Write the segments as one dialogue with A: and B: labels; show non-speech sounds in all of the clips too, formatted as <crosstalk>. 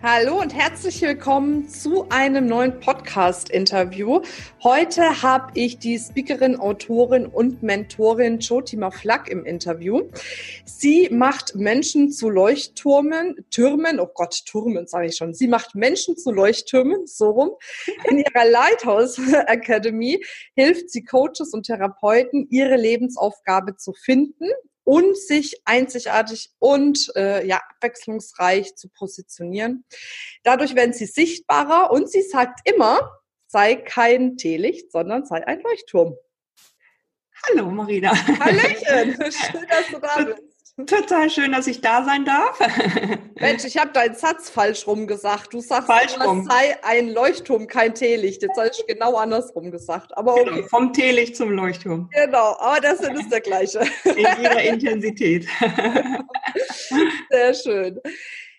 A: Hallo und herzlich willkommen zu einem neuen Podcast-Interview. Heute habe ich die Speakerin, Autorin und Mentorin Jotima Flack im Interview. Sie macht Menschen zu Leuchttürmen, Türmen, oh Gott, Türmen sage ich schon. Sie macht Menschen zu Leuchttürmen, so rum. In ihrer Lighthouse Academy hilft sie Coaches und Therapeuten, ihre Lebensaufgabe zu finden und sich einzigartig und äh, ja, abwechslungsreich zu positionieren. Dadurch werden sie sichtbarer und sie sagt immer, sei kein Teelicht, sondern sei ein Leuchtturm.
B: Hallo Marina.
A: Hallöchen, <laughs> schön, dass du da bist.
B: Total schön, dass ich da sein darf. <laughs>
A: Mensch, ich habe deinen Satz falsch rum gesagt. Du sagst,
B: falsch rum.
A: sei ein Leuchtturm, kein Teelicht. Jetzt habe ich genau andersrum gesagt. Aber
B: okay. Genau, vom Teelicht zum Leuchtturm.
A: Genau, aber das ist der gleiche.
B: In ihrer Intensität. <laughs>
A: Sehr schön.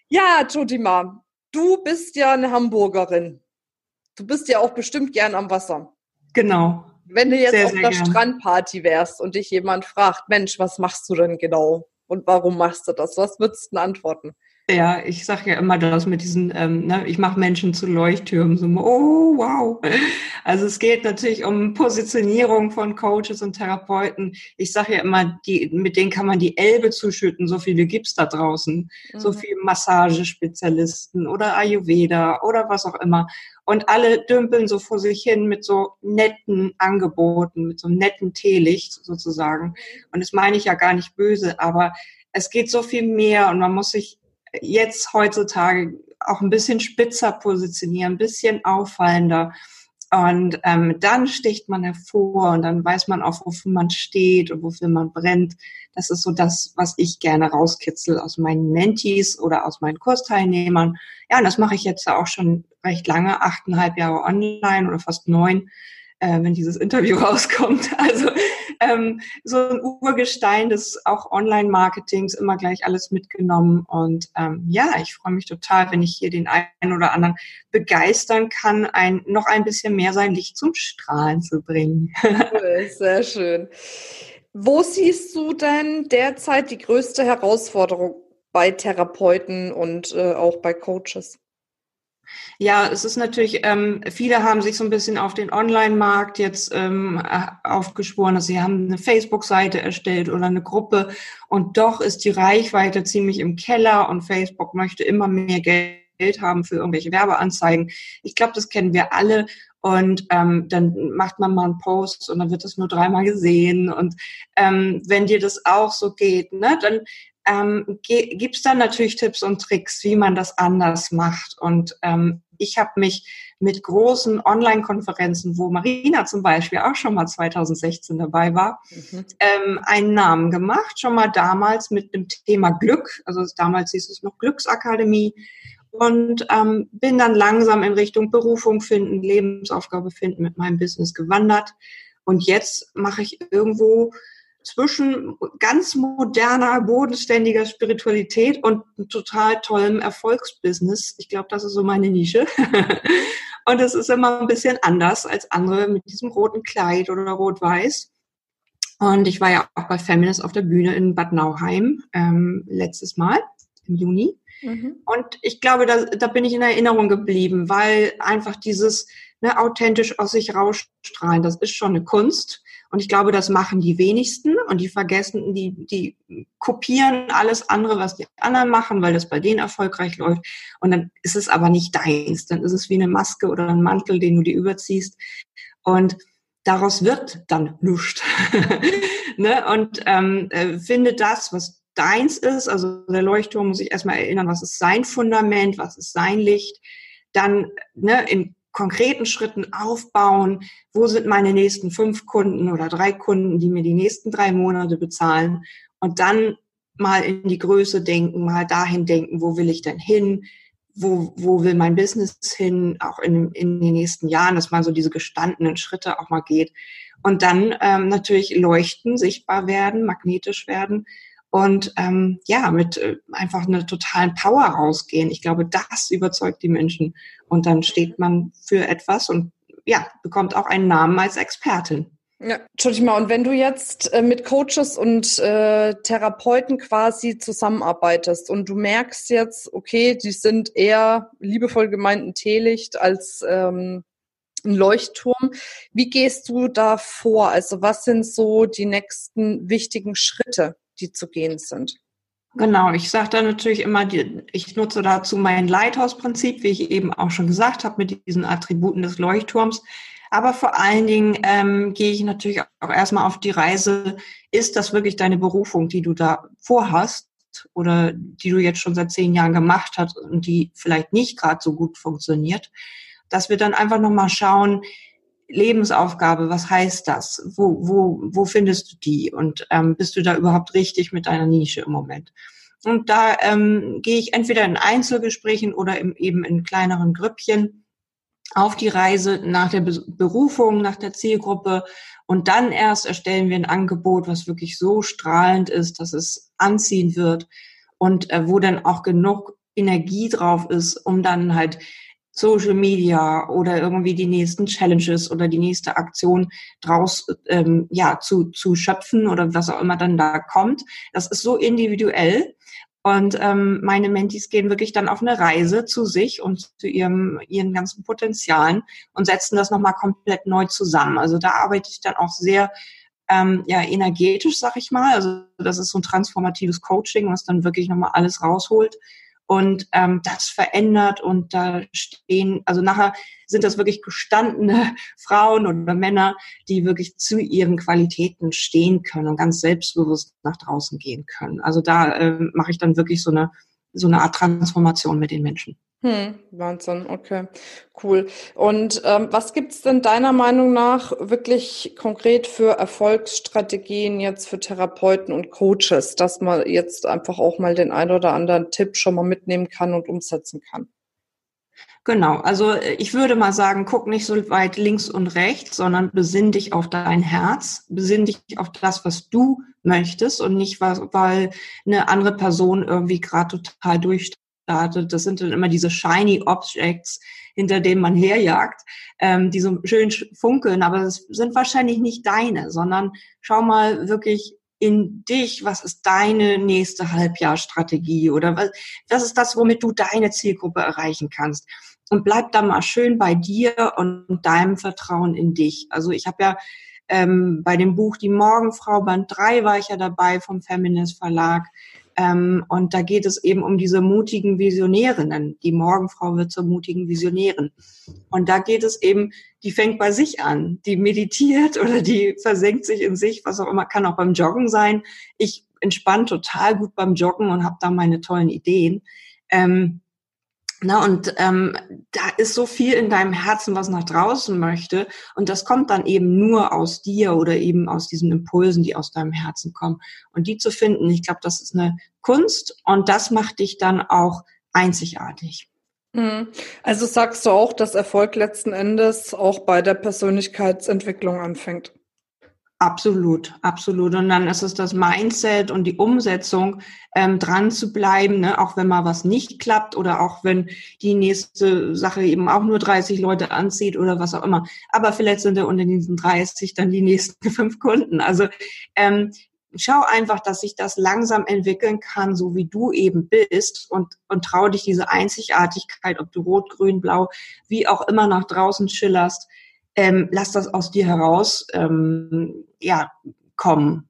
A: Ja, Jodima, du bist ja eine Hamburgerin. Du bist ja auch bestimmt gern am Wasser.
B: Genau.
A: Wenn du jetzt sehr, auf einer Strandparty wärst und dich jemand fragt, Mensch, was machst du denn genau? Und warum machst du das? Was würdest du antworten?
B: Ja, ich sage ja immer das mit diesen, ähm, ne, ich mache Menschen zu Leuchttürmen, so, oh wow. Also es geht natürlich um Positionierung von Coaches und Therapeuten. Ich sage ja immer, die, mit denen kann man die Elbe zuschütten, so viele gibt's da draußen. Mhm. So viele Massagespezialisten oder Ayurveda oder was auch immer. Und alle dümpeln so vor sich hin mit so netten Angeboten, mit so einem netten Teelicht sozusagen. Und das meine ich ja gar nicht böse, aber es geht so viel mehr und man muss sich jetzt heutzutage auch ein bisschen spitzer positionieren, ein bisschen auffallender. Und ähm, dann sticht man hervor und dann weiß man auch, wofür man steht und wofür man brennt. Das ist so das, was ich gerne rauskitzel aus meinen Mentees oder aus meinen Kursteilnehmern. Ja, und das mache ich jetzt auch schon recht lange, achteinhalb Jahre online oder fast neun äh, wenn dieses Interview <laughs> rauskommt. Also ähm, so ein Urgestein des auch Online-Marketings, immer gleich alles mitgenommen. Und ähm, ja, ich freue mich total, wenn ich hier den einen oder anderen begeistern kann, ein, noch ein bisschen mehr sein Licht zum Strahlen zu bringen. <laughs>
A: Sehr schön. Wo siehst du denn derzeit die größte Herausforderung bei Therapeuten und äh, auch bei Coaches?
B: Ja, es ist natürlich, ähm, viele haben sich so ein bisschen auf den Online-Markt jetzt ähm, äh, aufgeschworen, dass sie haben eine Facebook-Seite erstellt oder eine Gruppe und doch ist die Reichweite ziemlich im Keller und Facebook möchte immer mehr Geld haben für irgendwelche Werbeanzeigen. Ich glaube, das kennen wir alle. Und ähm, dann macht man mal einen Post und dann wird das nur dreimal gesehen. Und ähm, wenn dir das auch so geht, ne, dann ähm, gibt es dann natürlich Tipps und Tricks, wie man das anders macht. Und ähm, ich habe mich mit großen Online-Konferenzen, wo Marina zum Beispiel auch schon mal 2016 dabei war, mhm. ähm, einen Namen gemacht. Schon mal damals mit dem Thema Glück. Also damals hieß es noch Glücksakademie. Und ähm, bin dann langsam in Richtung Berufung finden, Lebensaufgabe finden mit meinem Business gewandert. Und jetzt mache ich irgendwo zwischen ganz moderner, bodenständiger Spiritualität und total tollem Erfolgsbusiness. Ich glaube, das ist so meine Nische. <laughs> und es ist immer ein bisschen anders als andere mit diesem roten Kleid oder rot-weiß. Und ich war ja auch bei Feminist auf der Bühne in Bad Nauheim ähm, letztes Mal im Juni. Mhm. Und ich glaube, da, da bin ich in Erinnerung geblieben, weil einfach dieses ne, authentisch aus sich rausstrahlen, das ist schon eine Kunst. Und ich glaube, das machen die wenigsten und die vergessen, die, die kopieren alles andere, was die anderen machen, weil das bei denen erfolgreich läuft. Und dann ist es aber nicht deins. Dann ist es wie eine Maske oder ein Mantel, den du dir überziehst. Und daraus wird dann nichts. <laughs> ne? Und ähm, äh, finde das, was deins ist. Also der Leuchtturm muss ich erstmal erinnern, was ist sein Fundament, was ist sein Licht. Dann ne, in konkreten Schritten aufbauen, wo sind meine nächsten fünf Kunden oder drei Kunden, die mir die nächsten drei Monate bezahlen? Und dann mal in die Größe denken, mal dahin denken, wo will ich denn hin, wo, wo will mein Business hin, auch in, in den nächsten Jahren, dass man so diese gestandenen Schritte auch mal geht. und dann ähm, natürlich leuchten, sichtbar werden, magnetisch werden und ähm, ja, mit äh, einfach einer totalen Power rausgehen. Ich glaube, das überzeugt die Menschen und dann steht man für etwas und ja, bekommt auch einen Namen als Expertin.
A: Ja, Entschuldigung mal, und wenn du jetzt äh, mit Coaches und äh, Therapeuten quasi zusammenarbeitest und du merkst jetzt, okay, die sind eher liebevoll gemeinten Teelicht als ähm, ein Leuchtturm. Wie gehst du da vor? Also was sind so die nächsten wichtigen Schritte, die zu gehen sind?
B: Genau, ich sage da natürlich immer, ich nutze dazu mein Lighthausprinzip, wie ich eben auch schon gesagt habe, mit diesen Attributen des Leuchtturms. Aber vor allen Dingen ähm, gehe ich natürlich auch erstmal auf die Reise, ist das wirklich deine Berufung, die du da vorhast oder die du jetzt schon seit zehn Jahren gemacht hast und die vielleicht nicht gerade so gut funktioniert, dass wir dann einfach nochmal schauen, Lebensaufgabe, was heißt das? Wo, wo, wo findest du die? Und ähm, bist du da überhaupt richtig mit deiner Nische im Moment? Und da ähm, gehe ich entweder in Einzelgesprächen oder im, eben in kleineren Grüppchen auf die Reise nach der Berufung, nach der Zielgruppe. Und dann erst erstellen wir ein Angebot, was wirklich so strahlend ist, dass es anziehen wird und äh, wo dann auch genug Energie drauf ist, um dann halt Social Media oder irgendwie die nächsten Challenges oder die nächste Aktion draus ähm, ja zu, zu schöpfen oder was auch immer dann da kommt. Das ist so individuell. Und ähm, meine Mentis gehen wirklich dann auf eine Reise zu sich und zu ihrem, ihren ganzen Potenzialen und setzen das nochmal komplett neu zusammen. Also da arbeite ich dann auch sehr ähm, ja, energetisch, sag ich mal. Also das ist so ein transformatives Coaching, was dann wirklich nochmal alles rausholt und ähm, das verändert und da stehen, also nachher sind das wirklich gestandene <laughs> Frauen oder Männer, die wirklich zu ihren Qualitäten stehen können und ganz selbstbewusst nach draußen gehen können. Also da äh, mache ich dann wirklich so eine so eine Art Transformation mit den Menschen.
A: Hm, Wahnsinn, okay, cool. Und ähm, was gibt's denn deiner Meinung nach wirklich konkret für Erfolgsstrategien jetzt für Therapeuten und Coaches, dass man jetzt einfach auch mal den ein oder anderen Tipp schon mal mitnehmen kann und umsetzen kann?
B: Genau, also äh, ich würde mal sagen, guck nicht so weit links und rechts, sondern besinn dich auf dein Herz, besinn dich auf das, was du möchtest und nicht, weil eine andere Person irgendwie gerade total durch startet. Das sind dann immer diese shiny Objects, hinter denen man herjagt, ähm, die so schön funkeln, aber das sind wahrscheinlich nicht deine, sondern schau mal wirklich in dich, was ist deine nächste Halbjahrstrategie oder was, was ist das, womit du deine Zielgruppe erreichen kannst. Und bleib da mal schön bei dir und deinem Vertrauen in dich. Also ich habe ja ähm, bei dem Buch Die Morgenfrau, Band 3 war ich ja dabei vom Feminist Verlag. Ähm, und da geht es eben um diese mutigen Visionärinnen. Die Morgenfrau wird zur mutigen Visionärin. Und da geht es eben, die fängt bei sich an. Die meditiert oder die versenkt sich in sich, was auch immer, kann auch beim Joggen sein. Ich entspanne total gut beim Joggen und habe da meine tollen Ideen. Ähm, na, und ähm, da ist so viel in deinem Herzen, was nach draußen möchte. Und das kommt dann eben nur aus dir oder eben aus diesen Impulsen, die aus deinem Herzen kommen. Und die zu finden, ich glaube, das ist eine Kunst und das macht dich dann auch einzigartig.
A: Mhm. Also sagst du auch, dass Erfolg letzten Endes auch bei der Persönlichkeitsentwicklung anfängt?
B: Absolut, absolut. Und dann ist es das Mindset und die Umsetzung, ähm, dran zu bleiben, ne? auch wenn mal was nicht klappt oder auch wenn die nächste Sache eben auch nur 30 Leute anzieht oder was auch immer. Aber vielleicht sind ja unter diesen 30 dann die nächsten <laughs> fünf Kunden. Also ähm, schau einfach, dass sich das langsam entwickeln kann, so wie du eben bist und, und trau dich diese Einzigartigkeit, ob du rot, grün, blau, wie auch immer nach draußen schillerst, ähm, lass das aus dir heraus ähm, ja, kommen.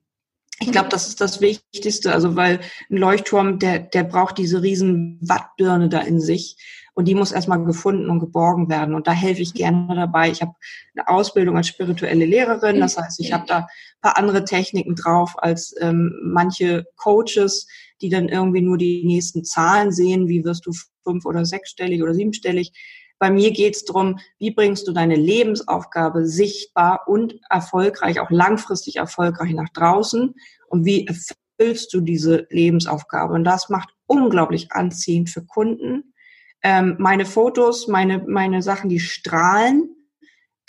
B: Ich glaube, das ist das Wichtigste, also weil ein Leuchtturm, der, der braucht diese riesen Wattbirne da in sich und die muss erstmal gefunden und geborgen werden. Und da helfe ich gerne dabei. Ich habe eine Ausbildung als spirituelle Lehrerin, das heißt, ich habe da ein paar andere Techniken drauf als ähm, manche Coaches, die dann irgendwie nur die nächsten Zahlen sehen, wie wirst du fünf- oder sechsstellig oder siebenstellig. Bei mir geht es darum, wie bringst du deine Lebensaufgabe sichtbar und erfolgreich, auch langfristig erfolgreich nach draußen und wie erfüllst du diese Lebensaufgabe. Und das macht unglaublich anziehend für Kunden. Ähm, meine Fotos, meine, meine Sachen, die strahlen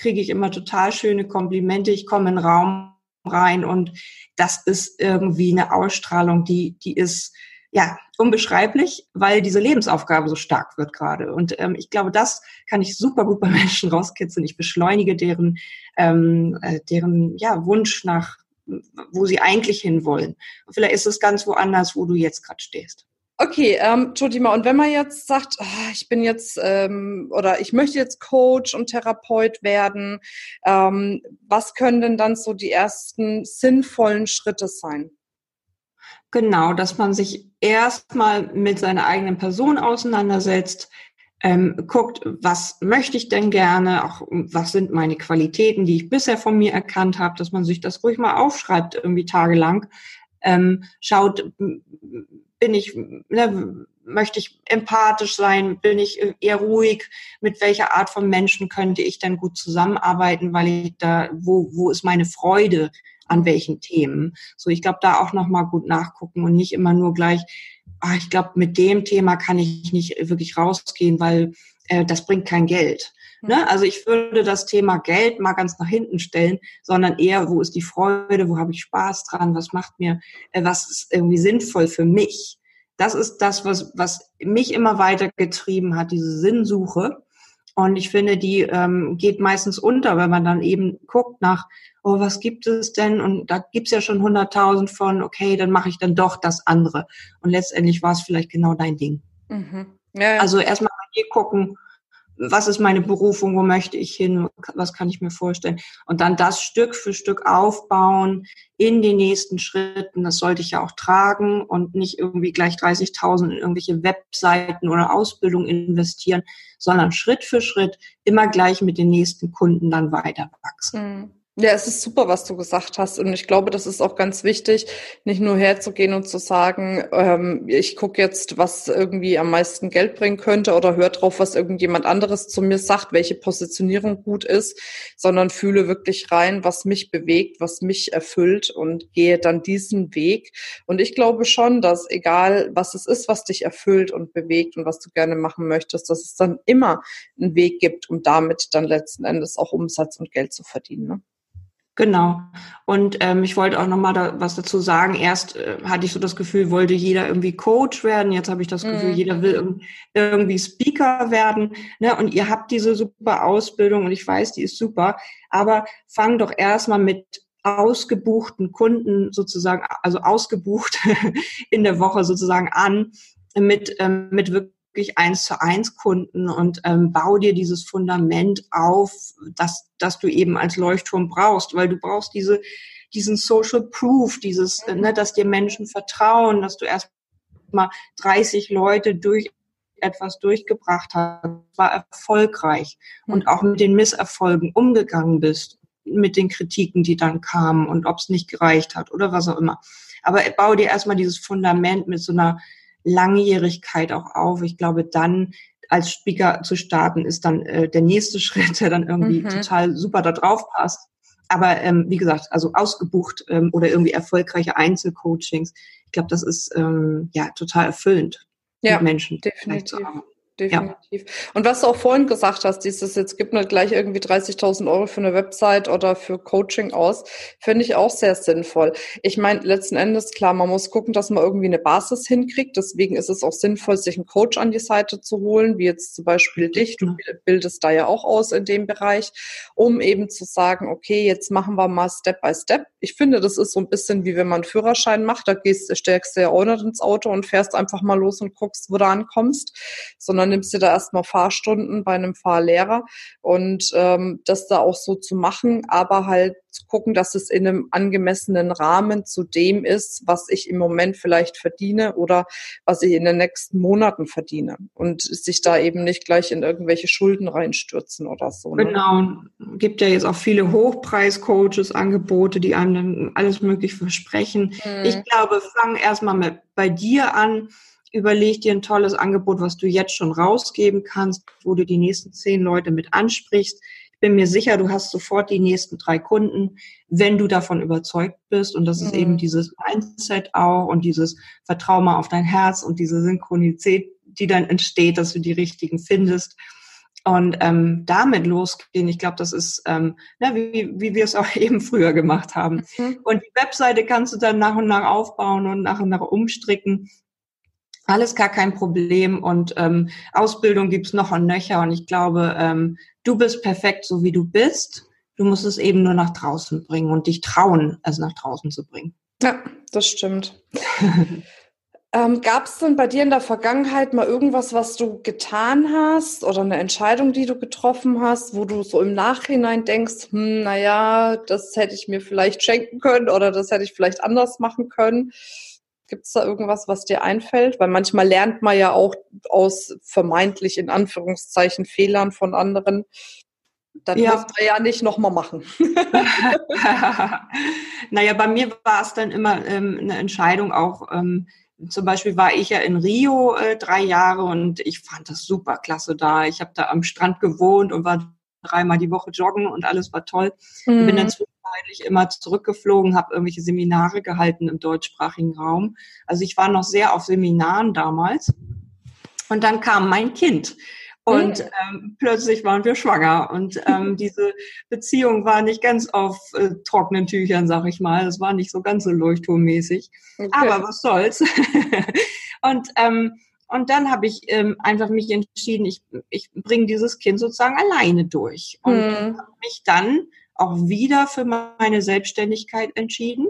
B: kriege ich immer total schöne Komplimente. Ich komme in den Raum rein und das ist irgendwie eine Ausstrahlung, die, die ist ja unbeschreiblich, weil diese Lebensaufgabe so stark wird gerade. Und ähm, ich glaube, das kann ich super gut bei <laughs> Menschen rauskitzeln. Ich beschleunige deren, ähm, äh, deren ja, Wunsch nach, wo sie eigentlich hinwollen. Und vielleicht ist es ganz woanders, wo du jetzt gerade stehst.
A: Okay, ähm, Jodima, und wenn man jetzt sagt, oh, ich bin jetzt ähm, oder ich möchte jetzt Coach und Therapeut werden, ähm, was können denn dann so die ersten sinnvollen Schritte sein?
B: Genau, dass man sich erstmal mit seiner eigenen Person auseinandersetzt, ähm, guckt, was möchte ich denn gerne, auch was sind meine Qualitäten, die ich bisher von mir erkannt habe, dass man sich das ruhig mal aufschreibt, irgendwie tagelang. Ähm, schaut, bin ich, ne, möchte ich empathisch sein, bin ich eher ruhig, mit welcher Art von Menschen könnte ich dann gut zusammenarbeiten, weil ich da, wo, wo ist meine Freude an welchen Themen? So, ich glaube, da auch nochmal gut nachgucken und nicht immer nur gleich, ah, ich glaube, mit dem Thema kann ich nicht wirklich rausgehen, weil äh, das bringt kein Geld. Ne? Mhm. Also ich würde das Thema Geld mal ganz nach hinten stellen, sondern eher, wo ist die Freude, wo habe ich Spaß dran, was macht mir, äh, was ist irgendwie sinnvoll für mich. Das ist das, was, was mich immer weiter getrieben hat, diese Sinnsuche. Und ich finde, die ähm, geht meistens unter, wenn man dann eben guckt nach, oh, was gibt es denn? Und da gibt's ja schon hunderttausend von, okay, dann mache ich dann doch das andere. Und letztendlich war es vielleicht genau dein Ding. Mhm. Ja, ja. Also erstmal hier gucken, was ist meine Berufung, wo möchte ich hin, was kann ich mir vorstellen. Und dann das Stück für Stück aufbauen in den nächsten Schritten. Das sollte ich ja auch tragen und nicht irgendwie gleich 30.000 in irgendwelche Webseiten oder Ausbildung investieren, sondern Schritt für Schritt immer gleich mit den nächsten Kunden dann weiter wachsen.
A: Mhm. Ja, es ist super, was du gesagt hast. Und ich glaube, das ist auch ganz wichtig, nicht nur herzugehen und zu sagen, ähm, ich gucke jetzt, was irgendwie am meisten Geld bringen könnte oder hör drauf, was irgendjemand anderes zu mir sagt, welche Positionierung gut ist, sondern fühle wirklich rein, was mich bewegt, was mich erfüllt und gehe dann diesen Weg. Und ich glaube schon, dass egal, was es ist, was dich erfüllt und bewegt und was du gerne machen möchtest, dass es dann immer einen Weg gibt, um damit dann letzten Endes auch Umsatz und Geld zu verdienen. Ne?
B: Genau. Und ähm, ich wollte auch noch mal da was dazu sagen. Erst äh, hatte ich so das Gefühl, wollte jeder irgendwie Coach werden. Jetzt habe ich das Gefühl, mhm. jeder will irgendwie Speaker werden. Ne? Und ihr habt diese super Ausbildung und ich weiß, die ist super. Aber fang doch erstmal mit ausgebuchten Kunden sozusagen, also ausgebucht <laughs> in der Woche sozusagen an, mit, ähm, mit wirklich wirklich eins zu eins Kunden und ähm, bau dir dieses Fundament auf, dass, dass du eben als Leuchtturm brauchst, weil du brauchst diese, diesen Social Proof, dieses, äh, ne, dass dir Menschen vertrauen, dass du erst mal 30 Leute durch etwas durchgebracht hast, war erfolgreich und auch mit den Misserfolgen umgegangen bist, mit den Kritiken, die dann kamen und ob es nicht gereicht hat oder was auch immer. Aber bau dir erstmal dieses Fundament mit so einer Langjährigkeit auch auf. Ich glaube, dann als Speaker zu starten, ist dann äh, der nächste <laughs> Schritt, der dann irgendwie mhm. total super da drauf passt. Aber ähm, wie gesagt, also ausgebucht ähm, oder irgendwie erfolgreiche Einzelcoachings, ich glaube, das ist ähm, ja total erfüllend,
A: ja, mit Menschen definitiv. zu arbeiten definitiv. Ja. Und was du auch vorhin gesagt hast, dieses jetzt gibt mir gleich irgendwie 30.000 Euro für eine Website oder für Coaching aus, finde ich auch sehr sinnvoll. Ich meine, letzten Endes, klar, man muss gucken, dass man irgendwie eine Basis hinkriegt. Deswegen ist es auch sinnvoll, sich einen Coach an die Seite zu holen, wie jetzt zum Beispiel dich. Du bildest da ja auch aus in dem Bereich, um eben zu sagen, okay, jetzt machen wir mal Step by Step. Ich finde, das ist so ein bisschen wie wenn man einen Führerschein macht, da gehst, steckst du ja auch nicht ins Auto und fährst einfach mal los und guckst, wo du ankommst, sondern nimmst du da erstmal Fahrstunden bei einem Fahrlehrer und ähm, das da auch so zu machen, aber halt zu gucken, dass es in einem angemessenen Rahmen zu dem ist, was ich im Moment vielleicht verdiene oder was ich in den nächsten Monaten verdiene und sich da eben nicht gleich in irgendwelche Schulden reinstürzen oder so.
B: Ne? Genau, gibt ja jetzt auch viele Hochpreis-Coaches, Angebote, die einem dann alles mögliche versprechen. Hm. Ich glaube, fang erstmal bei dir an überleg dir ein tolles Angebot, was du jetzt schon rausgeben kannst, wo du die nächsten zehn Leute mit ansprichst. Ich bin mir sicher, du hast sofort die nächsten drei Kunden, wenn du davon überzeugt bist. Und das mhm. ist eben dieses Mindset auch und dieses Vertrauen mal auf dein Herz und diese Synchronität, die dann entsteht, dass du die richtigen findest. Und ähm, damit losgehen, ich glaube, das ist, ähm, na, wie, wie wir es <laughs> auch eben früher gemacht haben. Mhm. Und die Webseite kannst du dann nach und nach aufbauen und nach und nach umstricken. Alles gar kein Problem. Und ähm, Ausbildung gibt's noch und nöcher. Und ich glaube, ähm, du bist perfekt, so wie du bist. Du musst es eben nur nach draußen bringen und dich trauen, es nach draußen zu bringen.
A: Ja, das stimmt. <laughs> Ähm, Gab es denn bei dir in der Vergangenheit mal irgendwas, was du getan hast oder eine Entscheidung, die du getroffen hast, wo du so im Nachhinein denkst, hm, naja, das hätte ich mir vielleicht schenken können oder das hätte ich vielleicht anders machen können? Gibt es da irgendwas, was dir einfällt? Weil manchmal lernt man ja auch aus vermeintlich in Anführungszeichen Fehlern von anderen. Dann ja. muss man ja nicht nochmal machen. <laughs>
B: naja, bei mir war es dann immer ähm, eine Entscheidung auch, ähm, zum Beispiel war ich ja in Rio äh, drei Jahre und ich fand das super klasse da. Ich habe da am Strand gewohnt und war dreimal die Woche joggen und alles war toll. Mhm. Bin dann zwischenzeitlich immer zurückgeflogen, habe irgendwelche Seminare gehalten im deutschsprachigen Raum. Also ich war noch sehr auf Seminaren damals. Und dann kam mein Kind. Und ähm, plötzlich waren wir schwanger. Und ähm, <laughs> diese Beziehung war nicht ganz auf äh, trockenen Tüchern, sag ich mal. Es war nicht so ganz so leuchtturmmäßig. Okay. Aber was soll's. <laughs> und ähm, und dann habe ich ähm, einfach mich entschieden, ich, ich bringe dieses Kind sozusagen alleine durch. Und hm. habe mich dann auch wieder für meine Selbstständigkeit entschieden,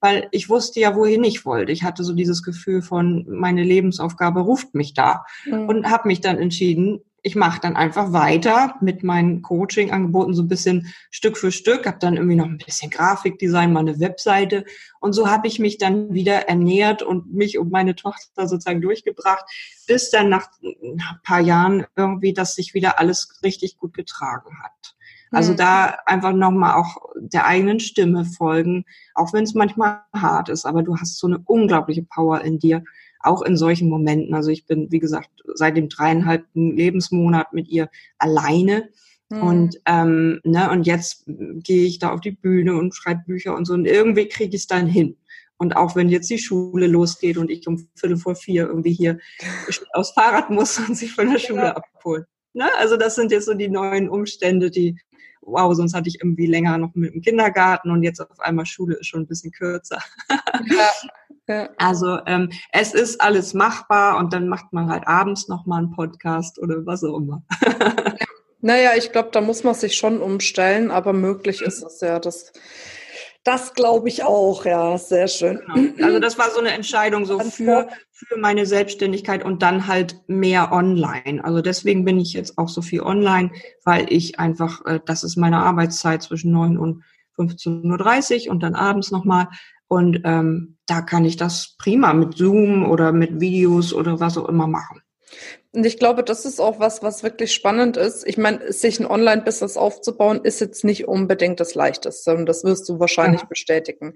B: weil ich wusste ja, wohin ich wollte. Ich hatte so dieses Gefühl von, meine Lebensaufgabe ruft mich da. Hm. Und habe mich dann entschieden, ich mache dann einfach weiter mit meinen Coaching-Angeboten so ein bisschen Stück für Stück, habe dann irgendwie noch ein bisschen Grafikdesign, mal eine Webseite und so habe ich mich dann wieder ernährt und mich und meine Tochter sozusagen durchgebracht, bis dann nach ein paar Jahren irgendwie das sich wieder alles richtig gut getragen hat. Also mhm. da einfach nochmal auch der eigenen Stimme folgen, auch wenn es manchmal hart ist, aber du hast so eine unglaubliche Power in dir auch in solchen Momenten. Also ich bin, wie gesagt, seit dem dreieinhalbten Lebensmonat mit ihr alleine. Mhm. Und, ähm, ne, und jetzt gehe ich da auf die Bühne und schreibe Bücher und so. Und irgendwie kriege ich es dann hin. Und auch wenn jetzt die Schule losgeht und ich um Viertel vor vier irgendwie hier <laughs> aufs Fahrrad muss und sie von der Schule ja. abholen. Ne? Also das sind jetzt so die neuen Umstände, die, wow, sonst hatte ich irgendwie länger noch mit dem Kindergarten und jetzt auf einmal Schule ist schon ein bisschen kürzer. Ja, <laughs> ja. Also ähm, es ist alles machbar und dann macht man halt abends nochmal einen Podcast oder was auch immer.
A: naja, ich glaube, da muss man sich schon umstellen, aber möglich ist es ja. Das, das glaube ich auch, ja, sehr schön.
B: Genau. Also das war so eine Entscheidung so für, für meine Selbstständigkeit und dann halt mehr online. Also deswegen bin ich jetzt auch so viel online, weil ich einfach, äh, das ist meine Arbeitszeit zwischen 9 und 15.30 Uhr und dann abends nochmal. Und ähm, da kann ich das prima mit Zoom oder mit Videos oder was auch immer machen.
A: Und ich glaube, das ist auch was, was wirklich spannend ist. Ich meine, sich ein Online-Business aufzubauen, ist jetzt nicht unbedingt das Leichteste. Und das wirst du wahrscheinlich ja. bestätigen.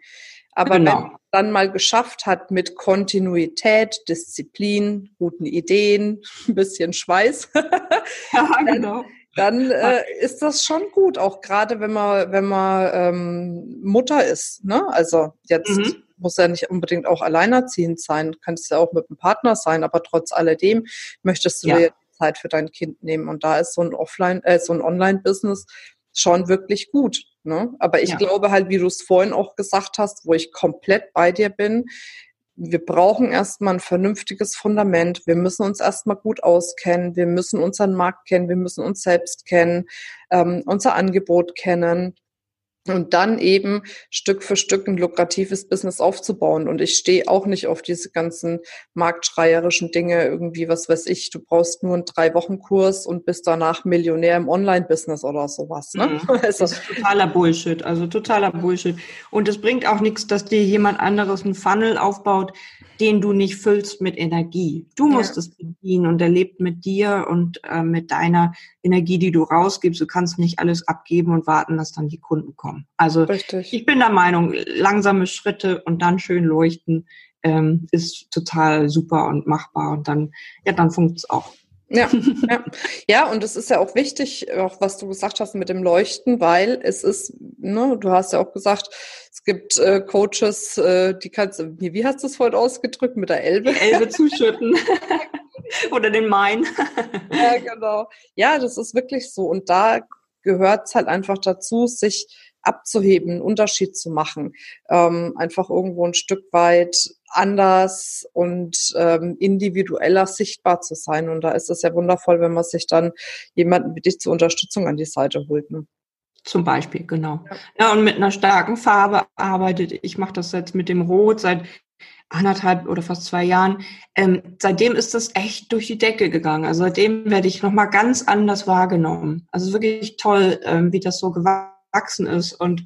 A: Aber genau. wenn man dann mal geschafft hat mit Kontinuität, Disziplin, guten Ideen, <laughs> ein bisschen Schweiß, <laughs> ja, genau dann äh, ist das schon gut, auch gerade wenn man, wenn man ähm, Mutter ist. Ne? Also jetzt mhm. Muss ja nicht unbedingt auch alleinerziehend sein, kann es ja auch mit einem Partner sein, aber trotz alledem möchtest du ja. dir Zeit für dein Kind nehmen. Und da ist so ein Offline, äh, so ein Online-Business schon wirklich gut. Ne? Aber ich ja. glaube halt, wie du es vorhin auch gesagt hast, wo ich komplett bei dir bin, wir brauchen erstmal ein vernünftiges Fundament. Wir müssen uns erstmal gut auskennen. Wir müssen unseren Markt kennen. Wir müssen uns selbst kennen, ähm, unser Angebot kennen und dann eben Stück für Stück ein lukratives Business aufzubauen. Und ich stehe auch nicht auf diese ganzen marktschreierischen Dinge, irgendwie, was weiß ich, du brauchst nur einen Drei-Wochen-Kurs und bist danach Millionär im Online-Business oder sowas. Ne?
B: Mhm. <laughs> Also, das ist totaler Bullshit, also totaler Bullshit. Und es bringt auch nichts, dass dir jemand anderes einen Funnel aufbaut, den du nicht füllst mit Energie. Du musst ja. es bedienen und er lebt mit dir und äh, mit deiner Energie, die du rausgibst. Du kannst nicht alles abgeben und warten, dass dann die Kunden kommen. Also Richtig. ich bin der Meinung, langsame Schritte und dann schön leuchten ähm, ist total super und machbar und dann, ja, dann funkt es auch.
A: Ja, <laughs> ja. ja, und es ist ja auch wichtig, auch was du gesagt hast mit dem Leuchten, weil es ist, ne, du hast ja auch gesagt, es gibt äh, Coaches, äh, die kannst du, wie hast du es vorhin ausgedrückt, mit der Elbe?
B: Elbe zuschütten. <laughs> Oder den Main.
A: ja, genau. Ja, das ist wirklich so. Und da gehört es halt einfach dazu, sich abzuheben, einen Unterschied zu machen, ähm, einfach irgendwo ein Stück weit anders und ähm, individueller sichtbar zu sein. Und da ist es ja wundervoll, wenn man sich dann jemanden wie dich zur Unterstützung an die Seite holt. Ne?
B: Zum Beispiel, genau. Ja. ja, und mit einer starken Farbe arbeitet. Ich mache das jetzt mit dem Rot seit anderthalb oder fast zwei Jahren. Ähm, seitdem ist das echt durch die Decke gegangen. Also seitdem werde ich nochmal ganz anders wahrgenommen. Also wirklich toll, ähm, wie das so gewachsen ist. Und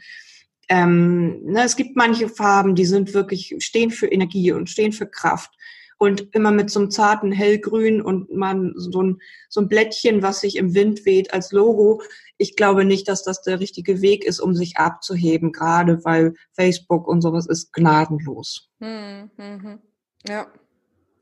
B: ähm, ne, es gibt manche Farben, die sind wirklich, stehen für Energie und stehen für Kraft und immer mit so einem zarten hellgrün und man so ein, so ein Blättchen, was sich im Wind weht als Logo. Ich glaube nicht, dass das der richtige Weg ist, um sich abzuheben, gerade weil Facebook und sowas ist gnadenlos. Hm, hm, hm. Ja.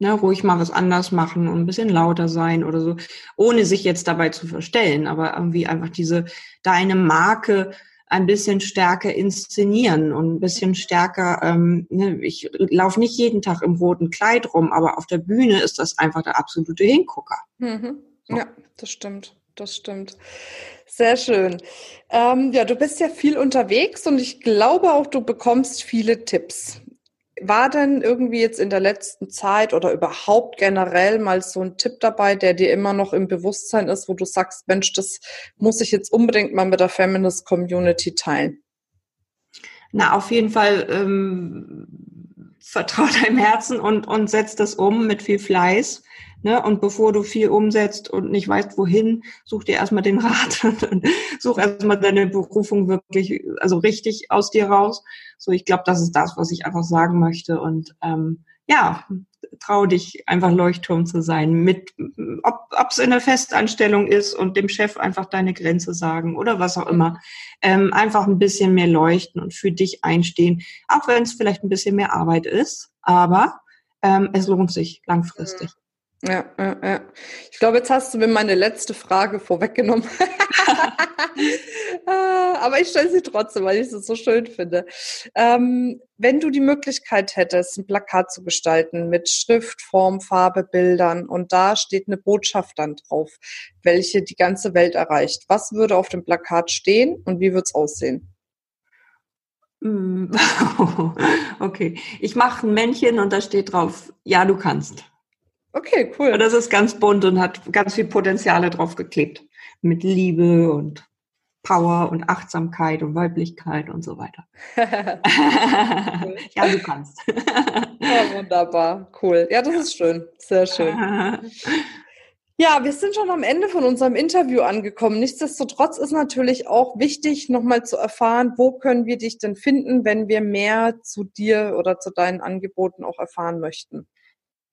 B: Ne, ruhig mal was anders machen und ein bisschen lauter sein oder so, ohne sich jetzt dabei zu verstellen, aber irgendwie einfach diese deine Marke ein bisschen stärker inszenieren und ein bisschen stärker, ähm, ne, ich laufe nicht jeden Tag im roten Kleid rum, aber auf der Bühne ist das einfach der absolute Hingucker.
A: Mhm. So. Ja, das stimmt. Das stimmt. Sehr schön. Ähm, ja, du bist ja viel unterwegs und ich glaube auch, du bekommst viele Tipps. War denn irgendwie jetzt in der letzten Zeit oder überhaupt generell mal so ein Tipp dabei, der dir immer noch im Bewusstsein ist, wo du sagst, Mensch, das muss ich jetzt unbedingt mal mit der Feminist Community teilen?
B: Na, auf jeden Fall ähm, vertraut deinem Herzen und, und setzt das um mit viel Fleiß. Ne? Und bevor du viel umsetzt und nicht weißt, wohin, such dir erstmal den Rat <laughs> und such erstmal deine Berufung wirklich, also richtig aus dir raus. So, ich glaube, das ist das, was ich einfach sagen möchte. Und ähm, ja, trau dich einfach Leuchtturm zu sein, mit ob es in der Festanstellung ist und dem Chef einfach deine Grenze sagen oder was auch immer. Ähm, einfach ein bisschen mehr leuchten und für dich einstehen, auch wenn es vielleicht ein bisschen mehr Arbeit ist, aber ähm, es lohnt sich langfristig.
A: Ja, ja, ja. Ich glaube, jetzt hast du mir meine letzte Frage vorweggenommen. <laughs> Ah, aber ich stelle sie trotzdem, weil ich sie so schön finde. Ähm, wenn du die Möglichkeit hättest, ein Plakat zu gestalten mit Schrift, Form, Farbe, Bildern und da steht eine Botschaft dann drauf, welche die ganze Welt erreicht, was würde auf dem Plakat stehen und wie würde es aussehen?
B: Mm. <laughs> okay, ich mache ein Männchen und da steht drauf, ja, du kannst.
A: Okay, cool.
B: Und das ist ganz bunt und hat ganz viel Potenziale drauf geklebt. Mit Liebe und Power und Achtsamkeit und Weiblichkeit und so weiter. <laughs> <laughs> ja, du kannst.
A: ja, wunderbar. Cool. Ja, das ist schön. Sehr schön. <laughs> Ja, wir sind schon am Ende von unserem Interview angekommen. Nichtsdestotrotz ist natürlich auch wichtig, nochmal zu erfahren, wo können wir dich denn finden, wenn wir mehr zu dir oder zu deinen Angeboten auch erfahren möchten.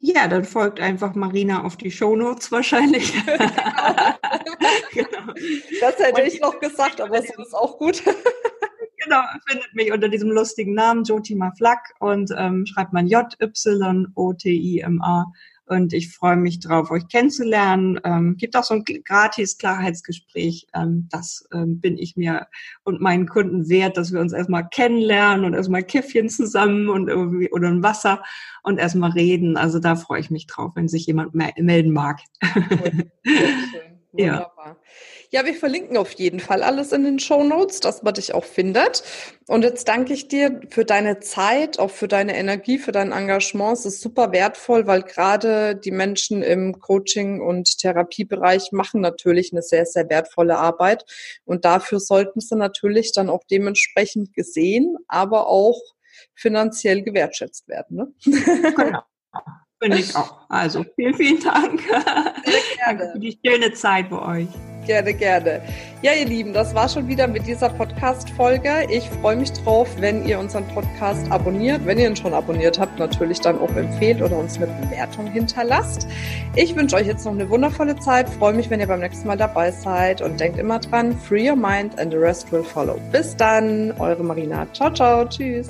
B: Ja, dann folgt einfach Marina auf die Shownotes wahrscheinlich. <laughs> <laughs>
A: genau. Das hätte Und ich noch gesagt, aber es ist auch gut.
B: Genau, findet mich unter diesem lustigen Namen Jotima Flack und ähm, schreibt man J-Y-O-T-I-M-A und ich freue mich drauf, euch kennenzulernen. Ähm, gibt auch so ein gratis Klarheitsgespräch. Ähm, das ähm, bin ich mir und meinen Kunden wert, dass wir uns erstmal kennenlernen und erstmal Käffchen zusammen und irgendwie oder ein Wasser und erstmal reden. Also da freue ich mich drauf, wenn sich jemand melden mag. Cool. <laughs>
A: Ja. Ja, wir verlinken auf jeden Fall alles in den Show Notes, dass man dich auch findet. Und jetzt danke ich dir für deine Zeit, auch für deine Energie, für dein Engagement. Es ist super wertvoll, weil gerade die Menschen im Coaching- und Therapiebereich machen natürlich eine sehr, sehr wertvolle Arbeit. Und dafür sollten sie natürlich dann auch dementsprechend gesehen, aber auch finanziell gewertschätzt werden. Ne?
B: Genau. Finde ich auch. Also vielen, vielen Dank. Danke für die schöne Zeit bei euch.
A: Gerne, gerne. Ja, ihr Lieben, das war schon wieder mit dieser Podcast-Folge. Ich freue mich drauf, wenn ihr unseren Podcast abonniert. Wenn ihr ihn schon abonniert habt, natürlich dann auch empfehlt oder uns eine Bewertung hinterlasst. Ich wünsche euch jetzt noch eine wundervolle Zeit. Freue mich, wenn ihr beim nächsten Mal dabei seid und denkt immer dran, free your mind and the rest will follow. Bis dann, eure Marina. Ciao, ciao. Tschüss.